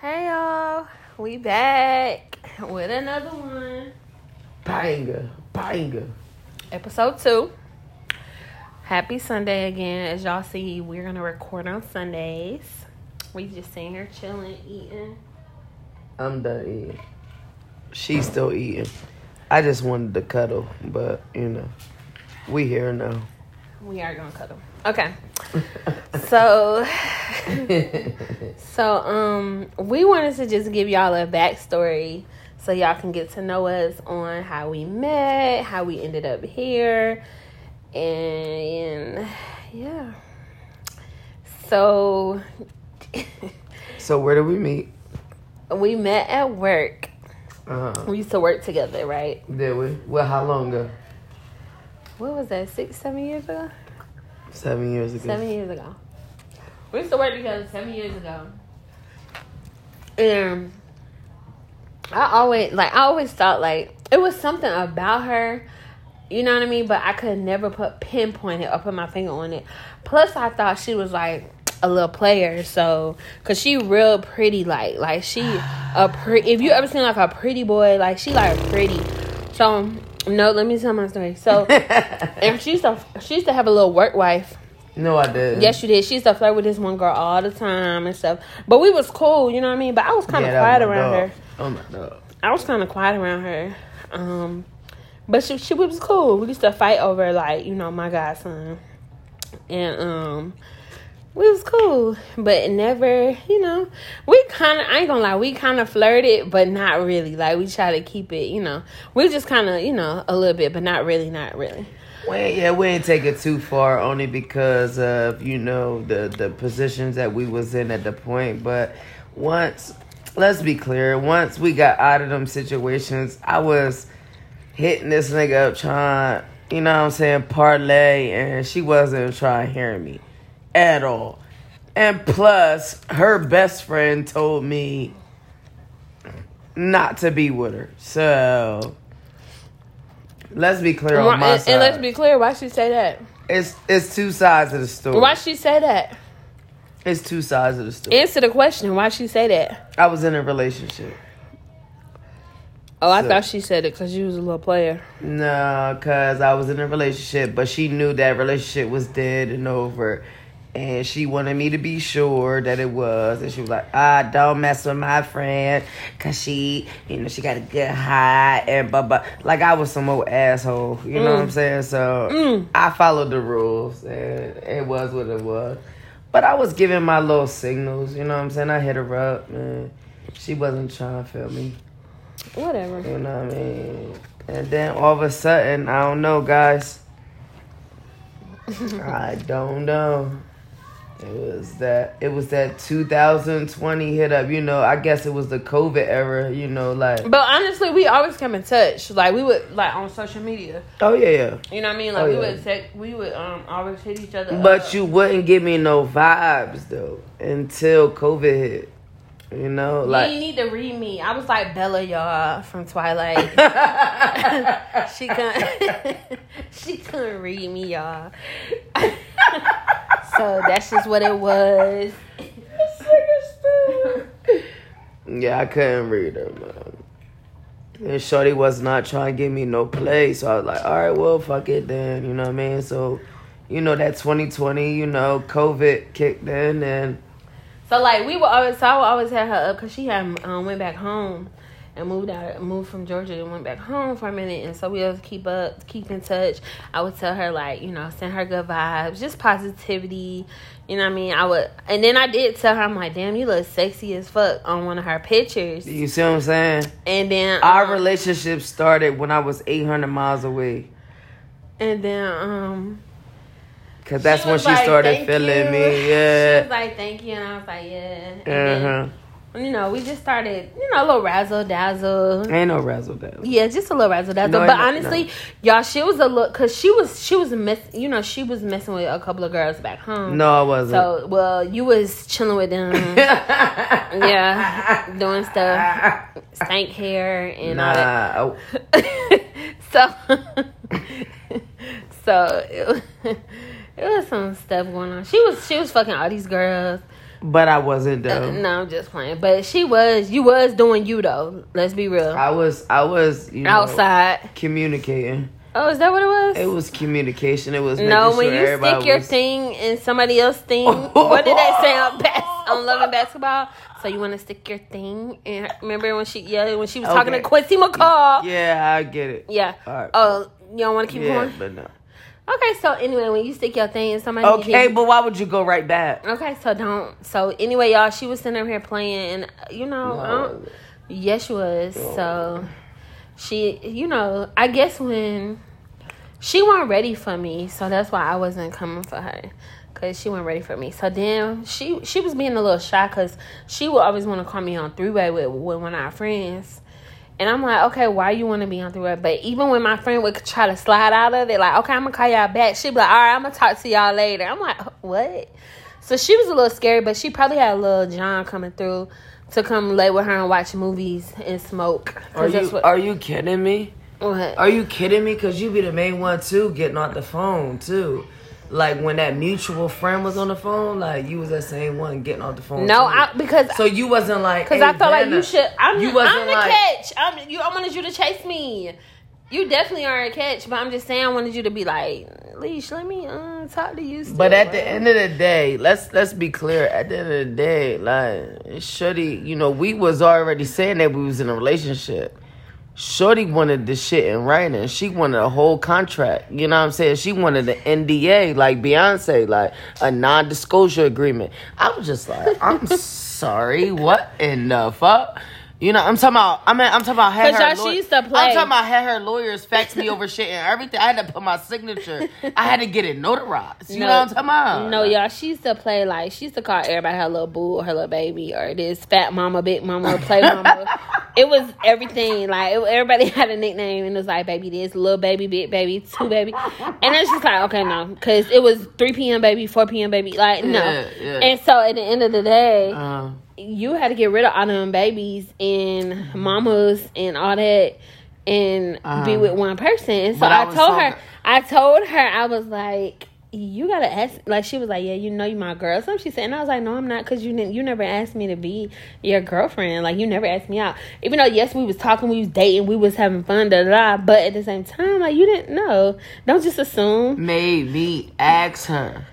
Hey y'all, we back with another one. Banger, banger. Episode two. Happy Sunday again. As y'all see, we're gonna record on Sundays. We just sitting here chilling, eating. I'm done eating. She's still eating. I just wanted to cuddle, but you know, we here now. We are gonna cuddle. Okay. so so um we wanted to just give y'all a backstory so y'all can get to know us on how we met, how we ended up here, and yeah. So So where did we meet? we met at work. Uh, We used to work together, right? did we? Well, how long ago? What was that? Six, seven years ago? Seven years ago. Seven years ago. We used to work together seven years ago. And I always like I always thought like it was something about her, you know what I mean? But I could never put pinpoint it or put my finger on it. Plus I thought she was like a little player, so cause she real pretty like like she a pretty if you ever seen like a pretty boy, like she like pretty. So no, let me tell my story. So and she used to she used to have a little work wife. No, I did. Yes, you did. She used to flirt with this one girl all the time and stuff. But we was cool, you know what I mean? But I was kind of that quiet around dog. her. Oh my god. I was kind of quiet around her. Um, but she she was cool. We used to fight over like you know my godson, and um, we was cool. But never, you know, we kind of I ain't gonna lie, we kind of flirted, but not really. Like we try to keep it, you know, we just kind of you know a little bit, but not really, not really. We yeah, we ain't take it too far, only because of you know the the positions that we was in at the point. But once, let's be clear, once we got out of them situations, I was hitting this nigga up trying, you know what I'm saying, parlay, and she wasn't trying to hear me at all. And plus, her best friend told me not to be with her. So let's be clear on my and, side. and let's be clear, why she say that? It's it's two sides of the story. Why she say that? It's two sides of the story. Answer the question. Why she say that? I was in a relationship. Oh, I So- thought she said it because you was a little player. No, cause I was in a relationship, but she knew that relationship was dead and over, and she wanted me to be sure that it was. And she was like, "Ah, don't mess with my friend, cause she, you know, she got a good high and blah blah." Like I was some old asshole, you know what I'm saying? So Mm. I followed the rules, and it was what it was. But I was giving my little signals, you know what I'm saying? I hit her up, man. She wasn't trying to feel me. Whatever. You know what I mean? And then all of a sudden, I don't know, guys. I don't know. It was that it was that 2020 hit up, you know. I guess it was the COVID era, you know, like But honestly, we always come in touch. Like we would like on social media. oh yeah, yeah. You know what I mean? Like Oh, we yeah. would text, we would um always hit each other. But up. you wouldn't give me no vibes though until COVID hit. You know, like you need to read me. I was like Bella, y'all from Twilight. she couldn't. she couldn't read me, y'all. so that's just what it was. Yeah, I couldn't read her, man. And Shorty was not trying to give me no play, so I was like, all right, well, fuck it then, you know what I mean? So, you know, that 2020, you know, COVID kicked in, and So like we would always, so I would always have her up because she had um, went back home and moved out, moved from Georgia and went back home for a minute, and so we always keep up, keep in touch. I would tell her like, you know, send her good vibes, just positivity. You know what I mean? I would, and then I did tell her, I'm like, damn, you look sexy as fuck on one of her pictures. you see what I'm saying? And then, Our um, relationship started when I was 800 miles away, and then, um, because that's she when she like, started feeling you." me, She yeah. was like, thank you, and I was like, yeah. Uh-huh. you know, we just started, you know, a little razzle dazzle. Ain't no razzle dazzle. Yeah, just a little razzle dazzle. No, but no, honestly, y'all, she was a look because she was she was mess. You know, she was messing with a couple of girls back home. No, I wasn't. So, well, you was chilling with them. yeah, doing stuff, stank hair and all that. so, so it, was- it was some stuff going on. She was she was fucking all these girls. But I wasn't though. Uh, no, I'm just playing. But she was. You was doing you though. Let's be real. I was I was you know, Outside. communicating. Oh, is that what it was? It was communication. It was no, when sure you stick your was- thing in somebody else's thing. what did they say on bas- on Love and Basketball? So you want to stick your thing? And remember when she yeah when she was talking to Quincy McCall? Yeah, I get it. Yeah. Right. Oh, you don't want to keep yeah, going? but no. Okay, so anyway, when you stick your thing in somebody, Okay, but why would you go right back? Okay, so don't. So anyway, y'all, she was sitting up here playing, and uh, you know, I don't- yes, she was. So she, you know, I guess when she wasn't ready for me, so that's why I wasn't coming for her, cause she wasn't ready for me. So then she she was being a little shy, cause she would always want to call me on three way with with one of our friends. And I'm like, okay, why you want to be on the way? But even when my friend would try to slide out of it, like, okay, I'm gonna call y'all back. She'd be like, all right, I'm gonna talk to y'all later. I'm like, what? So she was a little scary, but she probably had a little John coming through to come lay with her and watch movies and smoke. Are you what- are you kidding me? what? Are you kidding me? Cause you be the main one too, getting off the phone too. Like when that mutual friend was on the phone, like you was that same one getting off the phone. no. I because So you wasn't like Because hey, I felt like you should. I'm, You wasn't I'm the like- catch. I'm, you, I wanted you to chase me. You definitely are a catch, but I'm just saying I wanted you to be like, Leash, let me uh, talk to you. Still, But at the end of the day, let's let's be clear. At the end of the day, like Shorty, you know, we was already saying that we was in a relationship. Shorty wanted the shit in writing. She wanted a whole contract. You know what I'm saying? She wanted an NDA, like Beyonce, like a non-disclosure agreement. I was just like, I'm sorry, what in the fuck? You know, I'm talking about. I mean, I'm talking about. Had her y'all, she law- used to play. I'm talking about. Had her lawyers fax me over shit and everything. I had to put my signature. I had to get it notarized. You know what I'm talking about? No, y'all, she used to play like she used to call everybody her little boo or her little baby or this fat mama, big mama, play mama. it was everything. Like it, everybody had a nickname and it was like baby this, little baby, big baby, two baby, and it's just like okay, no, because it was three p.m. baby, four p.m. baby, like no. Yeah, yeah. And so at the end of the day, Uh, you had to get rid of all them babies and mamas and all that and be Uh-huh. with one person. And so I I, told her, I told her, I was like, you gotta ask. Like she was like, yeah, you know, you my girl. Something she said, and I was like, no, I'm not, cause you didn't, you never asked me to be your girlfriend. Like you never asked me out. Even though yes, we was talking, we was dating, we was having fun, da da. da but at the same time, like you didn't know. Don't just assume. Maybe ask her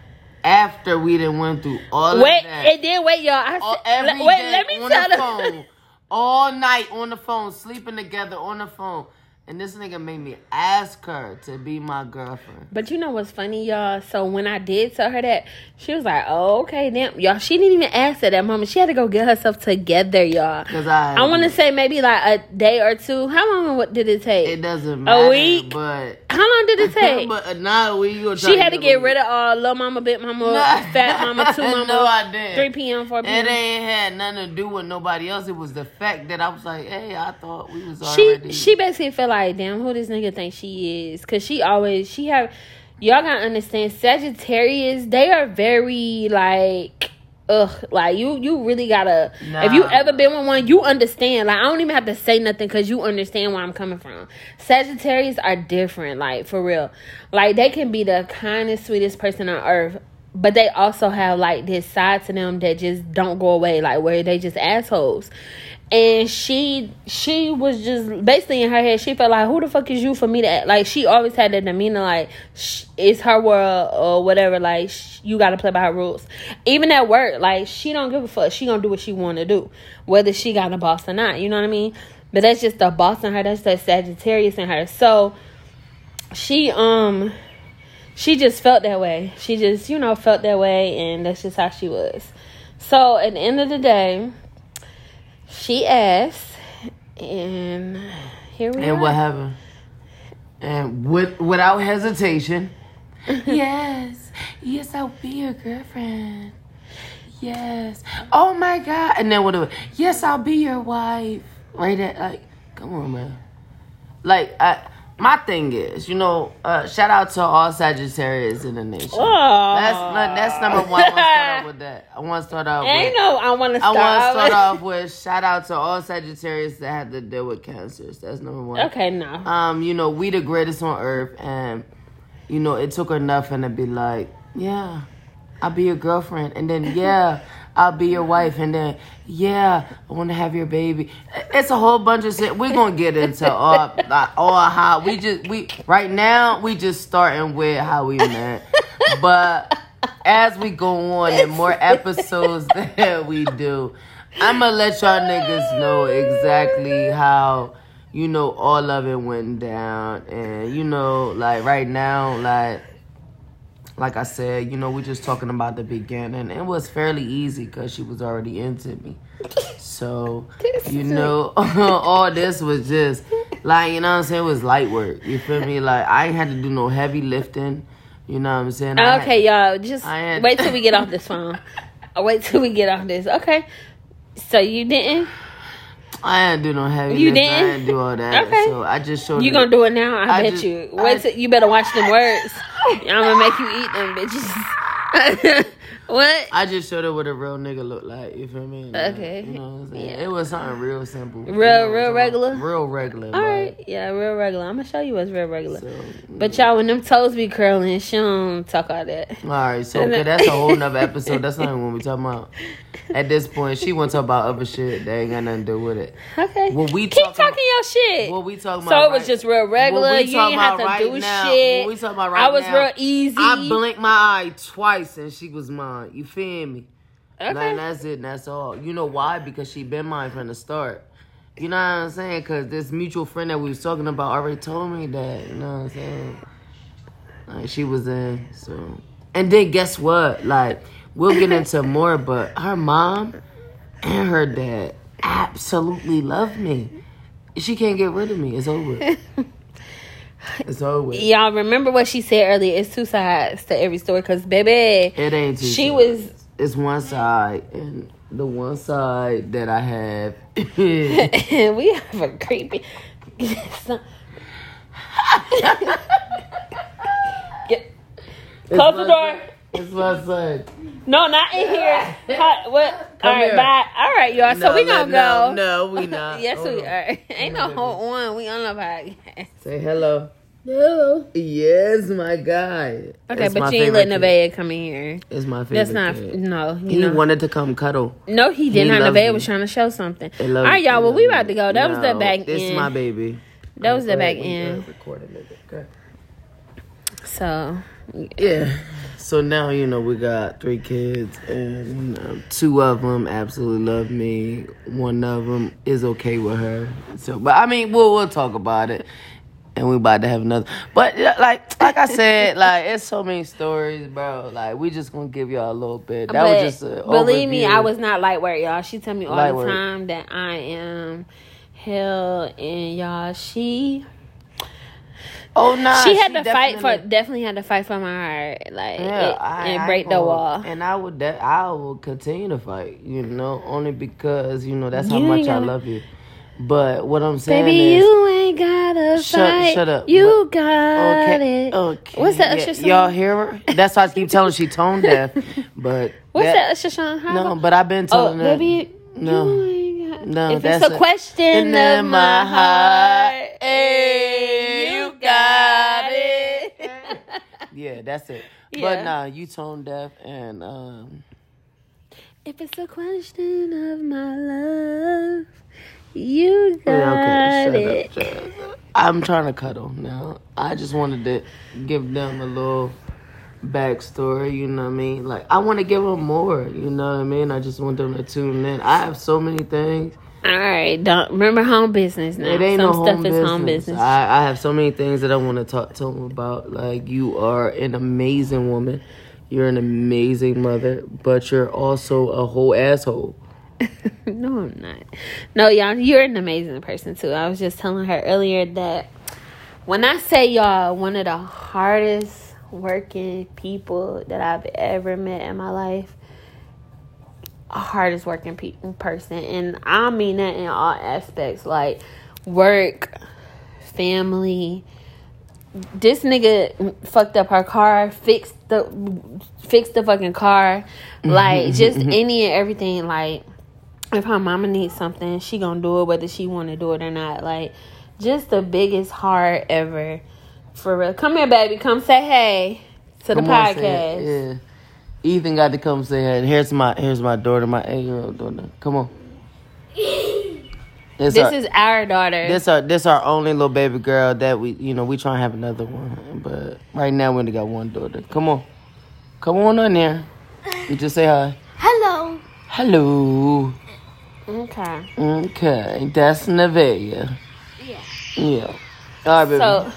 after we done went through all Wait, of that. Wait, and then wait, y'all. I all, said, every wait, let me on tell the phone, all night on the phone, sleeping together on the phone, and this nigga made me ask her to be my girlfriend. But you know what's funny, y'all? So when I did tell her that, she was like, "Oh, okay, damn, y'all." She didn't even ask at that moment. She had to go get herself together, y'all. Cause I, I want to say maybe like a day or two. How long what did it take? it doesn't matter. A week? but How long did it take? but uh, not a week. you gonna try she had to get rid of all little mama, big mama, fat mama, two mama, no, I didn't. three p.m., four It p.m. ain't had nothing to do with nobody else. It was the fact that I was like, hey, I thought we was already." She she basically felt like, damn, who this nigga think she is? Cause she always she have y'all gotta understand Sagittarius. They are very like. Ugh, like you, you really gotta. If you ever been with one, you understand. Like I don't even have to say nothing because you understand where I'm coming from. Sagittarius are different, like for real. Like they can be the kindest, sweetest person on earth, but they also have like this side to them that just don't go away. Like where they just assholes and she she was just basically in her head she felt like who the fuck is you for me to act? like she always had that demeanor like it's her world or whatever like sh- you gotta play by her rules. Even at work like she don't give a fuck. She gonna do what she want to do whether she got a boss or not you know what i mean? But that's just the boss in her that's the sagittarius in her. So she um she just felt that way. She just you know felt that way and that's just how she was. So at the end of the day she asked, and um, here we and are. And what happened? And with, without hesitation, yes, yes, I'll be your girlfriend. Yes. Oh my God. And then what? Yes, I'll be your wife. Right at like, come on, man. Like, I, my thing is, you know, uh, shout out to all Sagittarius in the nation. Oh. That's that's number one. I want to start off with that. I want to start off. Ain't with, no, I want to I want to start off with shout out to all Sagittarius that had to deal with cancers. That's number one. Okay, no. Um, you know, we the greatest on earth, and you know, it took her nothing to be like, yeah, I'll be your girlfriend, and then yeah, I'll be your wife, and then yeah, I want to have your baby. It's a whole bunch of shit. We're gonna get into all all how we just we right now we just starting with how we met, but as we go on and more episodes that we do, I'm gonna let y'all niggas know exactly how you know all of it went down, and you know like right now like like I said, you know, we're just talking about the beginning. It was fairly easy because she was already into me. So, you know, all this was just like, you know what I'm saying? It was light work. You feel me? Like, I ain't had to do no heavy lifting. You know what I'm saying? Okay, had- y'all, just I had- wait till we get off this phone. Wait till we get off this. Okay. So you didn't? I didn't do no heavy You didn't? I didn't do all that. Okay. So I just showed You gonna do it now? I, I bet just- you. Wait I- till you better watch them words. I'm gonna make you eat them bitches. what? I just showed her what a real nigga look like. You feel me? Like, Okay. You know what I'm saying? Yeah. It was something real simple. You Real- know real regular? Real regular. All but- right, yeah, real regular. I'm gonna show you what's real regular. So, But y'all, when them toes be curling, she don't talk all that. All right, so okay, that's a whole nother episode. That's not even what we talking about. At this point, she want to talk about other shit that ain't got nothing to do with it. Okay. Well, we Keep talking talking your shit. What we talking so about? it was right- just real regular. You didn't have to about do now- shit. what we talking about right I was now, real easy. I blinked my eye twice and she was mine. You feel me? Okay. Like, that's it. and That's all. You know why? Because she been mine from the start. You know what I'm saying? Because this mutual friend that we was talking about already told me that. You know what I'm saying? Like she was in. So, and then guess what? Like we'll get into more, but her mom and her dad absolutely love me. She can't get rid of me. It's over. it's over. Y'all remember what she said earlier? It's two sides to every story. Cause baby, It ain't. She short. was. It's one side, and the one side that I have. And we have a creepy. Get, close the door. It's my son. No, not in here. Cut, what? Come All right, here. bye. All right, y'all. So we gonna go. No, no, we not. Yes, Hold we on. are. Ain't no hold on. one. We on the podcast. Say hello. Hello. Yes, my guy. Okay, It's but you ain't letting kid. Nevaeh come in here. It's my favorite. That's not. kid. No, you He know. wanted to come cuddle. no, he didn't. he Her loves Nevaeh was trying to show something. He All loves right, you. y'all. Well, we about to go. That was the No, back This end. is my baby. That was the back uh, end. good recording, nigga. Okay. So Yeah. So now you know we got three kids, and two of them absolutely love me. One of them is okay with her. So, but I mean, we'll we'll talk about it, and we about to have another. But like like I said, like it's so many stories, bro. Like we just gonna give y'all a little bit. That but was just believe me. I was not lightweight, y'all. She tell me all the time that I am hell and y'all. She Oh nah, she had to fight for definitely- had to fight for my heart, like Yeah, it- I, and I break the wall. and I would, de- I would continue to fight. You know, only because you know that's how You much I gotta- love you. But what I'm saying Baby, is, you ain't gotta Shut- fight. shut up. You got okay, it. okay. What's that Usher song? Y'all hear her? That's why I keep telling she tone deaf. But What's that, that? Usher song? How No, but I've been oh, telling her. baby, No. you ain't. No, if that's it's a, a- question in of my heart, hey, you eh. Got it. Yeah, that's it. Yeah. But nah, you tone deaf, and um, If it's a question of my love, you got yeah, okay, it. shut up, up. I'm trying to cuddle now. I just wanted to give them a little backstory. You know what I mean? Like I want to give them more. You know what I mean? I just want them to tune in. I have so many things. All right, don't remember home business now. It ain't Some no stuff home is business. home business. I, I have so many things that I want to talk to them about. Like you are an amazing woman. You're an amazing mother, but you're also a whole asshole. no, I'm not. No, y'all, you're an amazing person too. I was just telling her earlier that when I say y'all, one of the hardest working people that I've ever met in my life, hardest working pe- person, and I mean that in all aspects, like work, family. This nigga fucked up her car, fixed the fixed the fucking car, like just any and everything. Like if her mama needs something, she gonna do it whether she want to do it or not. Like just the biggest heart ever, for real. Come here, baby. Come say hey to the Come on, podcast. it. Yeah. Ethan got to come say hi. Here's my here's my daughter, my eight year old daughter. Come on. This, This our, is our daughter. this our this our only little baby girl that we you know we try to have another one, but right now we only got one daughter. Come on, come on in there. You just say hi. Hello. Hello. okay. Okay, that's Nevaeh. Yeah. Yeah. All right, baby. So,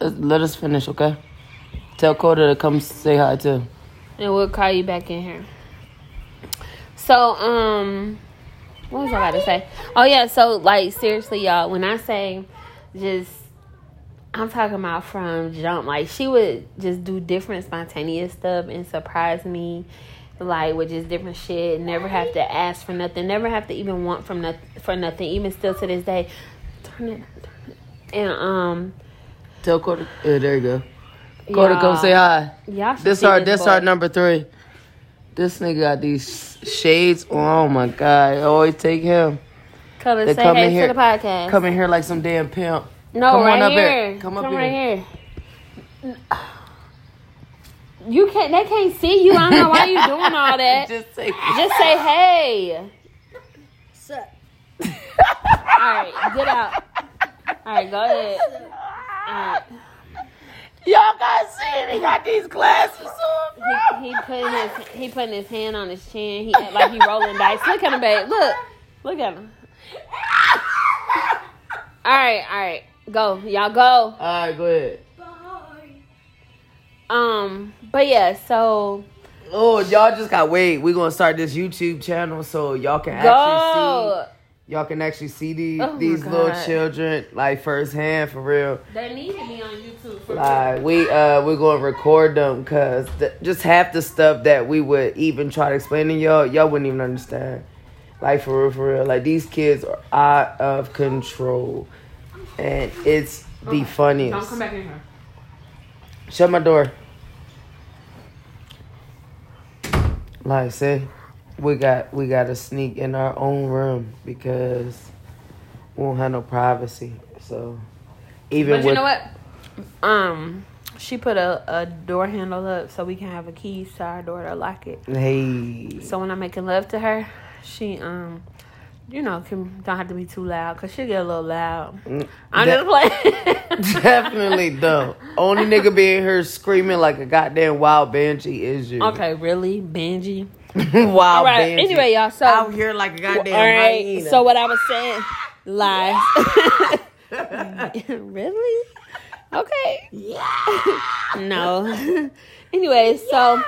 Let's- let us finish, okay? Tell Coda to come say hi too. And we'll call you back in here. So, um, what was I about to say? Oh yeah, so like seriously, y'all, when I say just I'm talking about from jump, like she would just do different spontaneous stuff and surprise me like with just different shit, never have to ask for nothing, never have to even want from nothing for nothing, even still to this day. Turn it, turn it. And um Tell Coda. Yeah, there you go. Coda, come y'all- say hi. Y'all This see our this boy. our number three. This nigga got these shades. Oh my god! I always take him. Come and They say come hey in here- to the podcast. Come in here like some damn pimp. No, Come on right up here. here. Come Come, up right here. You can't. They can't see you. I don't know why you doing all that. Just say. Just say hey. Sup? All right, get out. All right, go ahead. All right. Y'all got see He got these glasses on. He, he putting his he putting his hand on his chin. He act like he rolling dice. Look at him, babe. Look, look at him. All right, all right, go, y'all go. All right, go ahead. Bye. Um, but yeah, so Oh, y'all just got wait. We're gonna start this YouTube channel so y'all can actually see. Y'all can actually see these Oh these little children like firsthand for real. They need to be on YouTube for Like we uh we're gonna record them because th- just half the stuff that we would even try to explain to y'all, y'all wouldn't even understand. Like for real, for real. Like these kids are out of control, and it's the funniest. Don't come back in here. Shut my door. Like say, we got we got to sneak in our own room because we won't have no privacy. So even But you with know what? Um, she put a, a door handle up so we can have a key to our door to lock it. hey, So when I'm making love to her, she um, you know, can don't have to be too loud because she get a little loud. Mm, I'm that- just playing. definitely don't. Only nigga being here screaming like a goddamn wild banshee is you. okay, really, Benji. wild All right. banshee. Anyway, y'all. So out here like a goddamn all right. hyena. So what I was saying, lies. really? Okay. yeah. No. anyway, so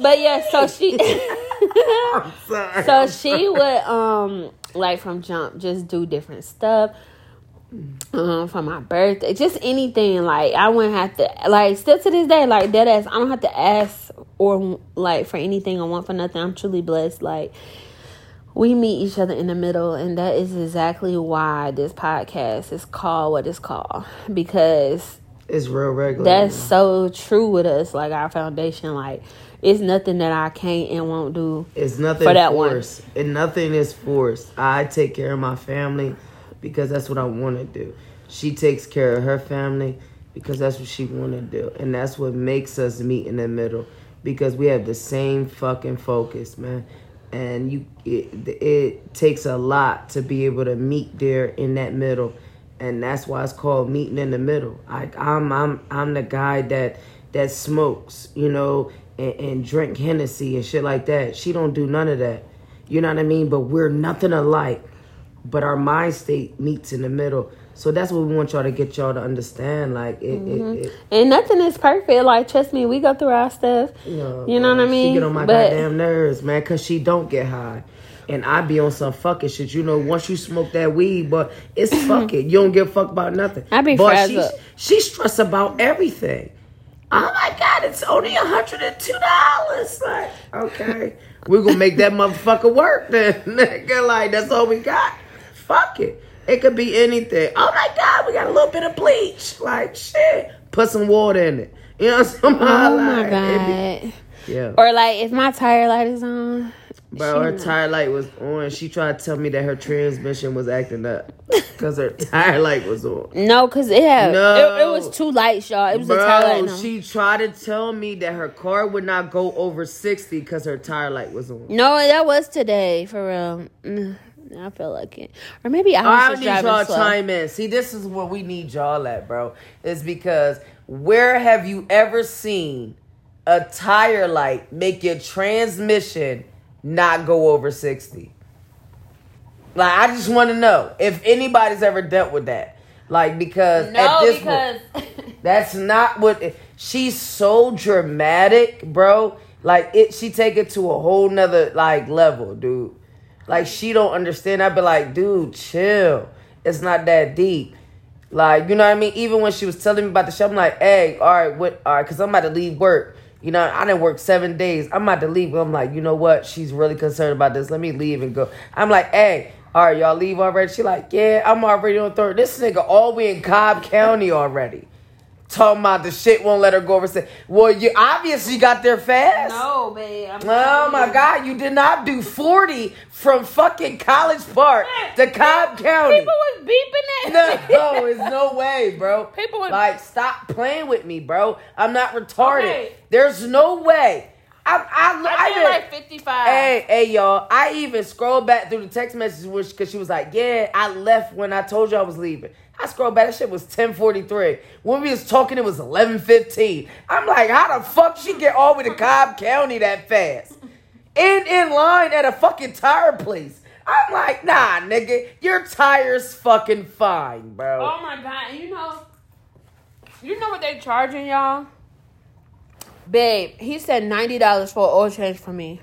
but yeah, so she I'm sorry. so she would um like from jump just do different stuff um for my birthday just anything like i wouldn't have to like still to this day like dead ass i don't have to ask or like for anything I want for nothing i'm truly blessed like we meet each other in the middle and that is exactly why this podcast is called what it's called because it's real regular. that's so true with us like our foundation like it's nothing that i can't and won't do It's nothing for that one. forced. And nothing is forced. I take care of my family because that's what I want to do. She takes care of her family because that's what she want to do. And that's what makes us meet in the middle because we have the same fucking focus, man. And you it, it takes a lot to be able to meet there in that middle. And that's why it's called meeting in the middle. I I'm I'm I'm the guy that that smokes, you know, and, and drink Hennessy and shit like that. She don't do none of that. You know what I mean? But we're nothing alike. But our mind state meets in the middle. So that's what we want y'all to get y'all to understand. Like it, it, mm-hmm. it and nothing is perfect like trust me we go through our stuff you know, You know what I mean? She get on my But- goddamn nerves, man, cause she don't get high. And I be on some fucking shit. You know, once you smoke that weed, but it's fucking. You don't give a fuck about nothing. I be but frazzled. she's, she stress about everything. Oh my god, it's only hundred and two dollars. Like, okay, we're gonna make that motherfucker work then, nigga. Like that's all we got. Fuck it. It could be anything. Oh my god, we got a little bit of bleach. Like shit, put some water in it. You know what I'm saying? oh my Like, be- god yeah. or like if my tire light is on Bro, her tire light was on. She tried to tell me that her transmission was acting up because her tire light was on. No, cause it had No. it, it was two lights, y'all. It was a tire light. no. she tried to tell me that her car would not go over 60 because her tire light was on. No, that was today for real. Mm. I feel like it, or maybe I was I just need driving y'all slow. chime in. See, this is where we need y'all at, bro. Is because where have you ever seen a tire light make your transmission not go over 60? Like, I just want to know if anybody's ever dealt with that. Like, because No, at this because That's not what she's so dramatic, bro. Like it she take it to a whole nother like level, dude. Like she don't understand. I'd be like, dude, chill. It's not that deep. Like, you know what I mean? Even when she was telling me about the show, I'm like, hey, all right, what all right, cause I'm about to leave work. You know, I didn't work seven days. I'm about to leave. I'm like, you know what? She's really concerned about this. Let me leave and go. I'm like, hey, all right, y'all leave already? She like, yeah, I'm already on third. This nigga all we in Cobb County already. Talking about the shit won't let her go over. Say, well, you obviously got there fast. no, babe. I'm Oh my. God, you did not do 40 from fucking College Park to Cobb County. People was beeping at No, no, it's no way, bro. People would- like stop playing with me, bro. I'm not retarded. Okay. There's no way. I I, I, I did like 55. Hey, hey, y'all! I even scrolled back through the text messages because she was like, "Yeah, I left when I told you I was leaving." I scroll back. That shit was ten forty three. When we was talking, it was eleven fifteen. I'm like, how the fuck she get all the way to Cobb County that fast? And in line at a fucking tire place. I'm like, nah, nigga, your tire's fucking fine, bro. Oh my god! You know, you know what they charging y'all? Babe, he said ninety dollars for oil change for me.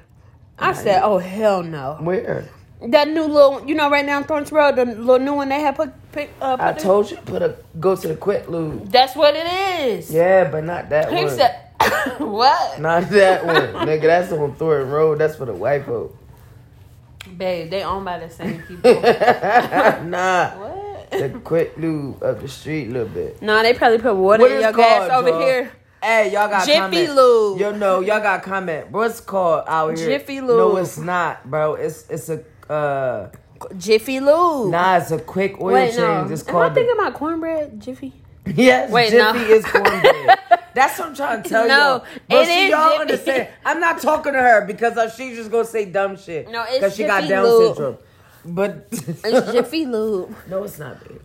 I said, oh hell no. Where? That new little, you know, right now in Thorns Road, the little new one they have put. Put, uh, I told you put a go to the quick lube. That's what it is. Yeah, but not that He one. said, what? not that one, nigga. That's on Thornton Road. That's for the white folk. Babe, they owned by the same people. nah. what? the quick lube up the street a little bit. Nah, they probably put water What in your gas over here. Hey, y'all got Jiffy comment. Lube. Yo, no, y'all got comment. What's called out here? Jiffy Lube. No, it's not, bro. It's it's a uh Jiffy Lube. nah. It's a quick oil Wait, change. no. It's Am I called. thinking about cornbread? Jiffy? Yes, Wait, Jiffy no. is cornbread. That's what I'm trying to tell No, y'all. But is y'all Jiffy. understand. I'm not talking to her because she's just gonna say dumb shit. No, it's because she got Down Lube. syndrome. But It's Jiffy Lube. no, it's not, babe.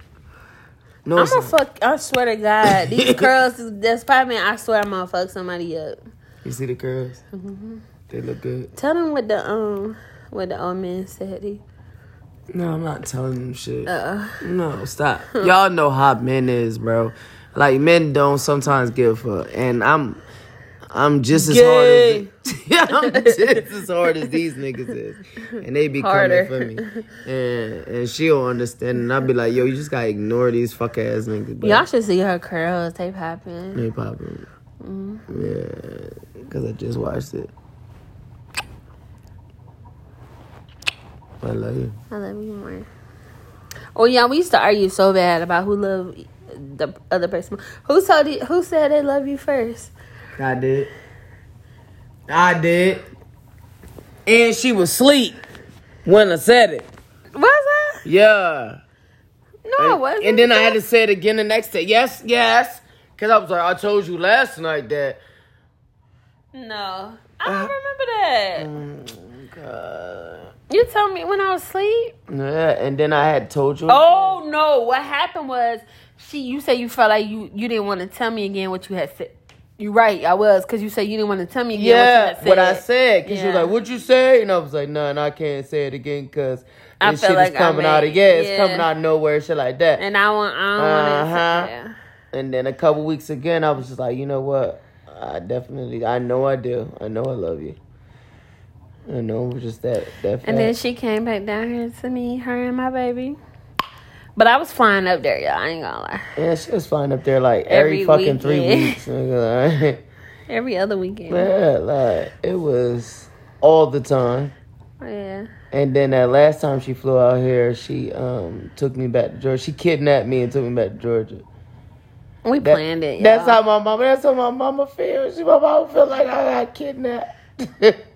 No, I'm gonna fuck. I swear to God, these curls that's probably. I swear I'm gonna fuck somebody up. You see the curls? Mm-hmm. They look good. Tell them what the um what the old man said. He, No, I'm not telling them shit. uh, No, stop. Y'all know how men is, bro. Like men don't sometimes give a fuck, and I'm, I'm just as Gay. hard as I'm just as hard as these niggas is, and they be Harder. coming for me, and and she don't understand, and I'll be like, yo, you just gotta ignore these fuck ass niggas. But y'all should see her curls. They popping. they popping, Mm-hmm. yeah, because I just watched it. I love you. I love you more. Oh yeah, we used to argue so bad about who loved the other person. Who told you? Who said they love you first? I did. I did. And she was asleep when I said it. Was I? Yeah. No, I wasn't. And then I had to say it again the next day. Yes, yes. Because I was like, I told you last night that. No, I don't Uh, remember that. God. You told me when I was asleep. Yeah, and then I had told you. Oh no! What happened was she. You said you felt like you you didn't want to tell me again what you had said. You're right, I was because you said you didn't want to tell me again Yeah, what you had said. what I said. Because you was like, what'd you say? And I was like, no, and I can't say it again because I this shit like is coming out of, yeah, it's coming out of nowhere, shit like that. And I want. I don't Uh-huh. want to. Yeah. And then a couple weeks again, I was just like, you know what? I definitely, I know I do. I know I love you. I know just that. that And then she came back down here to me, her and my baby. But I was flying up there, y'all. I ain't gonna lie. yeah, she was flying up there like every, Every fucking three weeks. like, Every other weekend. yeah, like it was all the time. Yeah. And then that last time she flew out here, she um took me back to Georgia. She kidnapped me and took me back to Georgia. We That- planned it. That's y'all. how my mama. That's how my mama feels. She my mama feel like I got kidnapped.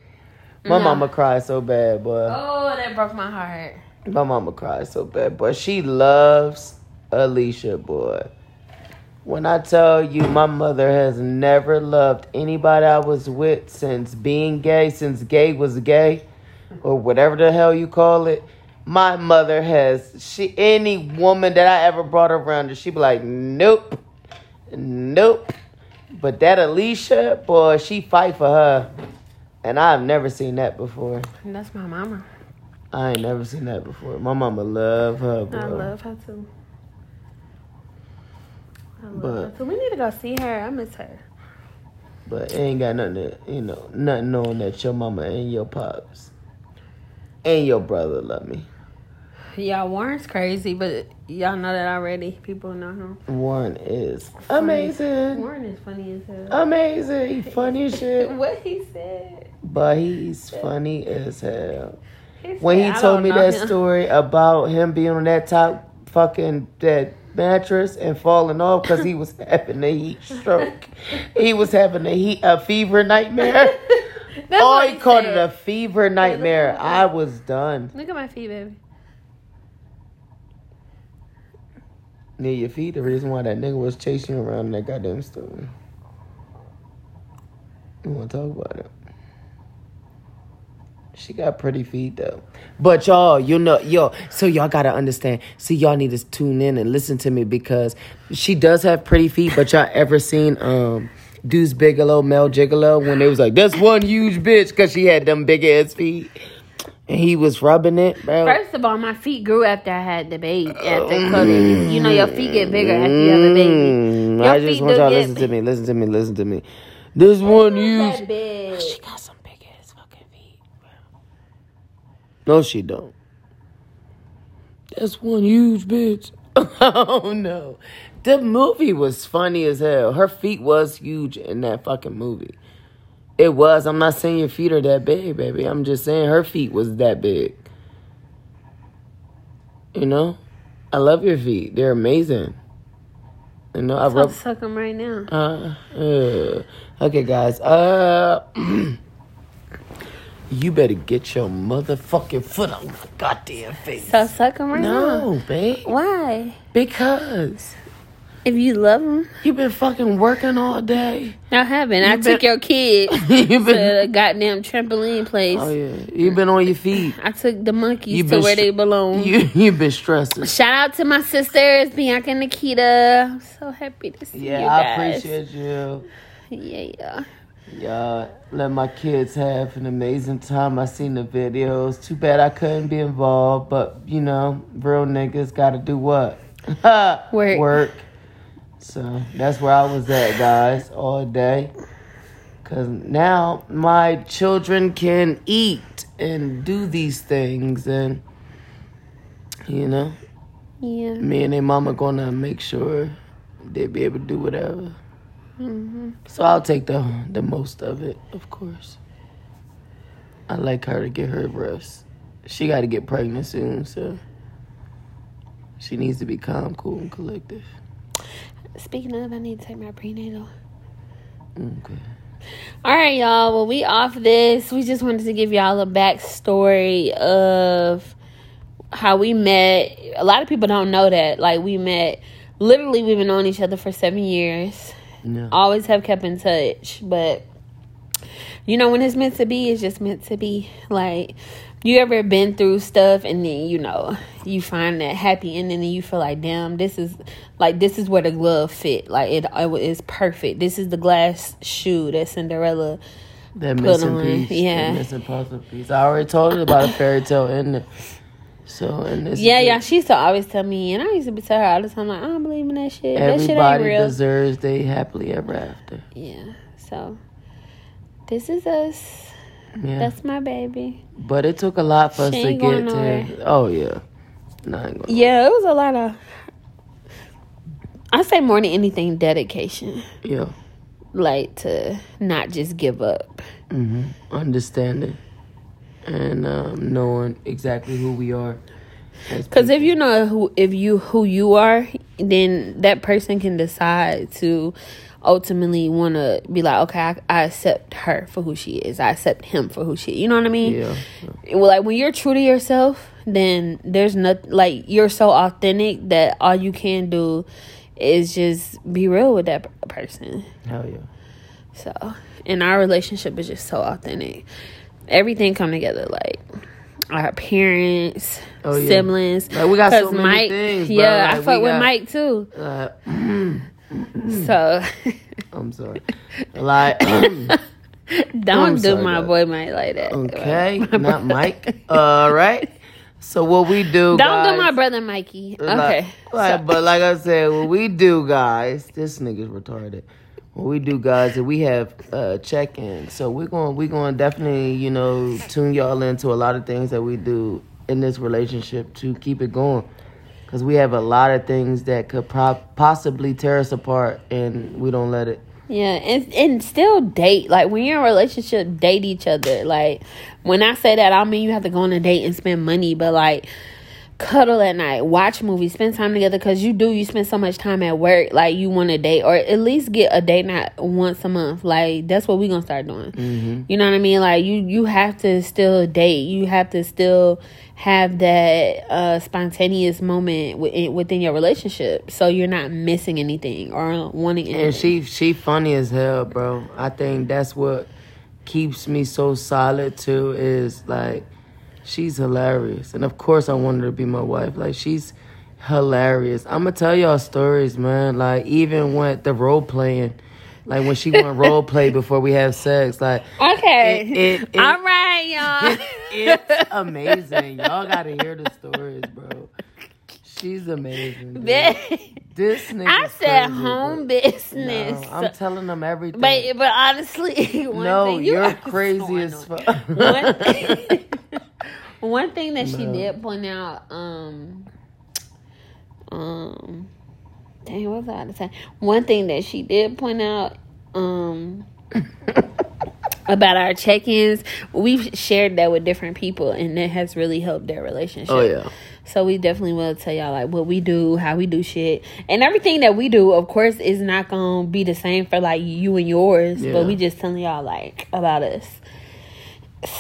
My No. mama cried so bad, boy. Oh, that broke my heart. My mama cried so bad, boy. she loves Alicia, boy. When I tell you, my mother has never loved anybody I was with since being gay, since gay was gay, or whatever the hell you call it. My mother has she any woman that I ever brought around her, she be like, nope, nope. But that Alicia, boy, she fight for her, and I've never seen that before. And that's my mama. I ain't never seen that before. My mama love her, bro. I love her too. I love But- her too. We need to go see her. I miss her. But it ain't got nothing to, you know, nothing knowing that your mama and your pops and your brother love me. Y'all, Warren's crazy, but y'all know that already. People know him. Warren is amazing. Warren is funny as hell. Amazing. Funny shit. What he said. But he's funny as hell. He When he said, "I told me that him." story about him being on that top fucking that mattress and falling off because he was having a heat stroke. he was having a heat a fever nightmare. Oh, what he called it a fever nightmare. I was done. Look at my feet, baby. Near your feet, the reason why that nigga was chasing you around in that goddamn store. You wanna talk about it? She got pretty feet though. But y'all, you know, yo, so y'all gotta understand. See, y'all need to tune in and listen to me because she does have pretty feet, but y'all ever seen um Deuce Bigalow, Male Gigolo, when they was like, that's one huge bitch because she had them big ass feet. And he was rubbing it, bro. First of all, my feet grew after I had the baby. After cause you know your feet get bigger after you have a baby. Mm, Your I just feet want y'all to listen to me. Listen to me. Listen to me. This one huge. That big. She got some big ass fucking feet. bro. No, she don't. That's one huge bitch. oh no, the movie was funny as hell. Her feet was huge in that fucking movie. It was. I'm not saying your feet are that big, baby. I'm just saying her feet was that big. You know, I love your feet. They're amazing. You know, I I'll rub. suck them right now. Uh, uh, okay, guys. Uh, you better get your motherfucking foot on my goddamn face. So suck them right now. No, babe. Why? Because If you love him, you've been fucking working all day. I haven't. I You took your kid you've to been. the goddamn trampoline place. Oh yeah, you've been on your feet. I took the monkeys You've to where they belong. You you've been stressing. Shout out to my sisters, Bianca and Nikita. I'm so happy to see Yeah, you Yeah, I appreciate you. Yeah, yeah. Yeah, let my kids have an amazing time. I seen the videos. Too bad I couldn't be involved, but you know, real niggas gotta do what? Work. Work. So that's where I was at, guys, all day. Cause now my children can eat and do these things, and you know, Yeah. me and their mama gonna make sure they be able to do whatever. Hmm So I'll take the the most of it, of course. I like her to get her rest. She got to get pregnant soon, so she needs to be calm, cool, and collective. Speaking of, I need to take my prenatal. Okay. All right, y'all. Well, we off this. We just wanted to give y'all a backstory of how we met. A lot of people don't know that. Like we met. Literally, we've been knowing each other for seven years. Yeah. Always have kept in touch, but you know when it's meant to be, it's just meant to be. Like you ever been through stuff and then you know you find that happy ending and you feel like damn this is like this is where the glove fit like it, it is perfect this is the glass shoe that cinderella That missing on, piece. yeah. That missing puzzle piece. I already told you about a fairy tale ending. So, and this yeah yeah she used to always tell me and i used to tell her all the time like i don't believe in that shit that shit ain't Everybody real deserves they happily ever after. yeah so this is us Yeah. that's my baby but it took a lot for us to get to. Oh, yeah. No, I ain't gonna yeah it was a lot of i say more than anything dedication Yeah. like to not just give up hmm Understanding and um, knowing exactly who we are. Because if you know who if you who you are, then that person can decide to ultimately want to be like, okay, I, I accept her for who she is. I accept him for who she. You know what I mean? Yeah. Well, like when you're true to yourself, then there's not like you're so authentic that all you can do is just be real with that person. Hell yeah. So, and our relationship is just so authentic. Everything come together like our parents, Oh, yeah. siblings. Like, we got so many Mike, things, bro. Yeah, I fuck with got- Mike too. Uh, So I'm sorry. Like, don't I'm do my guys. boy Mike like that. okay, not Mike. All right. So what we do? Don't guys, do my brother Mikey. like- Okay. Like, So- but like I said, what we do, guys, this nigga's retarded. What we do, guys, is we have uh, check-in. So we're going, we're going to definitely, you know, tune y'all into a lot of things that we do in this relationship to keep it going. Because we have a lot of things that could pro- possibly tear us apart, and we don't let it. Yeah, and and still date. Like when you're in a relationship, date each other. Like when I say that, I mean you have to go on a date and spend money, but like cuddle at night, watch movies, spend time together. Because you do, you spend so much time at work. Like you want a date, or at least get a date night once a month. Like that's what we're gonna start doing. Mm-hmm. You know what I mean? Like you, you have to still date. You have to still have that uh spontaneous moment within, within your relationship, so you're not missing anything or wanting. Anything. And she she funny as hell, bro. I think that's what keeps me so solid too. Is like she's hilarious, and of course I want her to be my wife. Like she's hilarious. I'm gonna tell y'all stories, man. Like even when the role playing, like when she went role play before we have sex, like Okay. It- it- it- All right, y'all. it's amazing. Y'all gotta hear the stories, bro. She's amazing. This nigga. I said crazy, home bro. business. No, I'm telling them everything. but but honestly, one no, thing you you're are crazy as fuck. One thing, that she did point out, um, um, dang, what was I to say? One thing that she did point out, um. about our check-ins we've shared that with different people and it has really helped their relationship oh yeah. So we definitely will tell y'all like what we do, how we do shit, and everything that we do. Of course, is not gonna be the same for like you and yours, Yeah. but we just telling y'all like about us.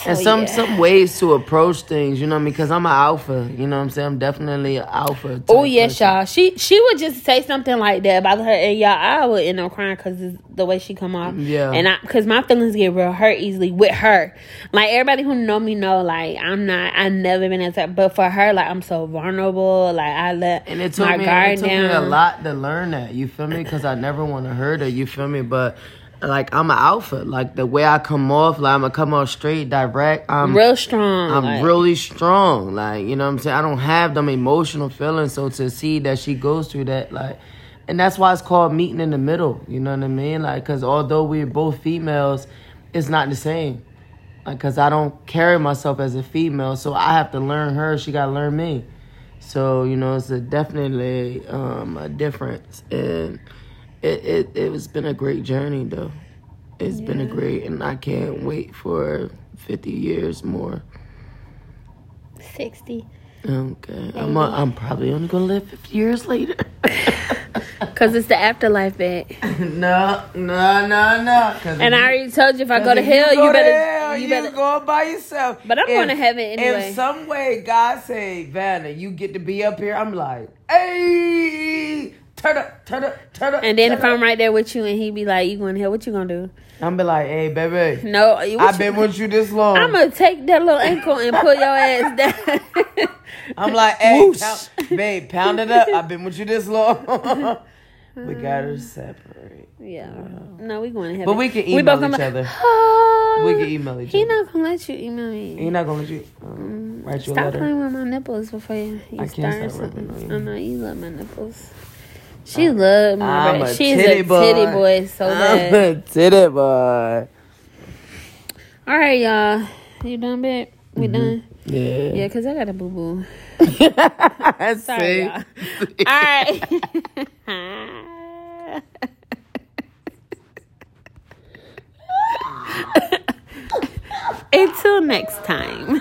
And some yeah. some ways to approach things, you know what I mean? Because I'm an alpha, you know what I'm saying? I'm definitely an alpha. Oh yes, person. y'all. She she would just say something like that about her, and y'all, I would end up crying because the way she come off. Yeah. and I because my feelings get real hurt easily with her. Like everybody who know me know, like I'm not. I never been that. But for her, like I'm so vulnerable. Like I let And it took my me, guard it took down. me a lot to learn that. You feel me? Because I never want to hurt her. You feel me? But like I'm an alpha. Like the way I come off, like I'm gonna come off straight, direct. I'm real strong. I'm like- really strong. Like, you know what I'm saying? I don't have them emotional feelings. So to see that she goes through that, like, and that's why it's called meeting in the middle. You know what I mean? Like, because although we're both females, it's not the same. Like, because I don't carry myself as a female. So I have to learn her. She got to learn me. So, you know, it's a definitely um, a difference. And it, it, it's been a great journey, though. It's been a great, and I can't wait for 50 years more. sixty. Okay, I'm, uh, I'm probably only gonna live 50 years later. Cause it's the afterlife, bet. no, no, no, no. And I already told you if I go to hell, you, better, you better. go by yourself. But I'm going to heaven anyway. If some way God say, Vanna, you get to be up here, I'm like, hey, turn up, turn up, turn up. And then if I'm right there with you, and he be like, "You going to hell? What you gonna do?" I'm be like, hey, baby, No, I've you- been with you this long. I'm gonna take that little ankle and pull your ass down. I'm like, hey, Whoosh. pound, babe, pound it up. I've been with you this long. we gotta separate. yeah. No, we going to heaven. But we can We email both each gonna- other. Oh, We can email each He other. not gonna let you email me. He not gonna let you um, write you a Stop letter. playing with my nipples before you, you I start can't stop something. rubbing. I know you love my nipples. She love my. I'm She's titty a boy. titty boy so bad. I'm a titty boy. All right, y'all. You done, babe? We mm-hmm. done. Yeah. Yeah, cause I got a boo boo. Sorry, y'all. All right. Until next time.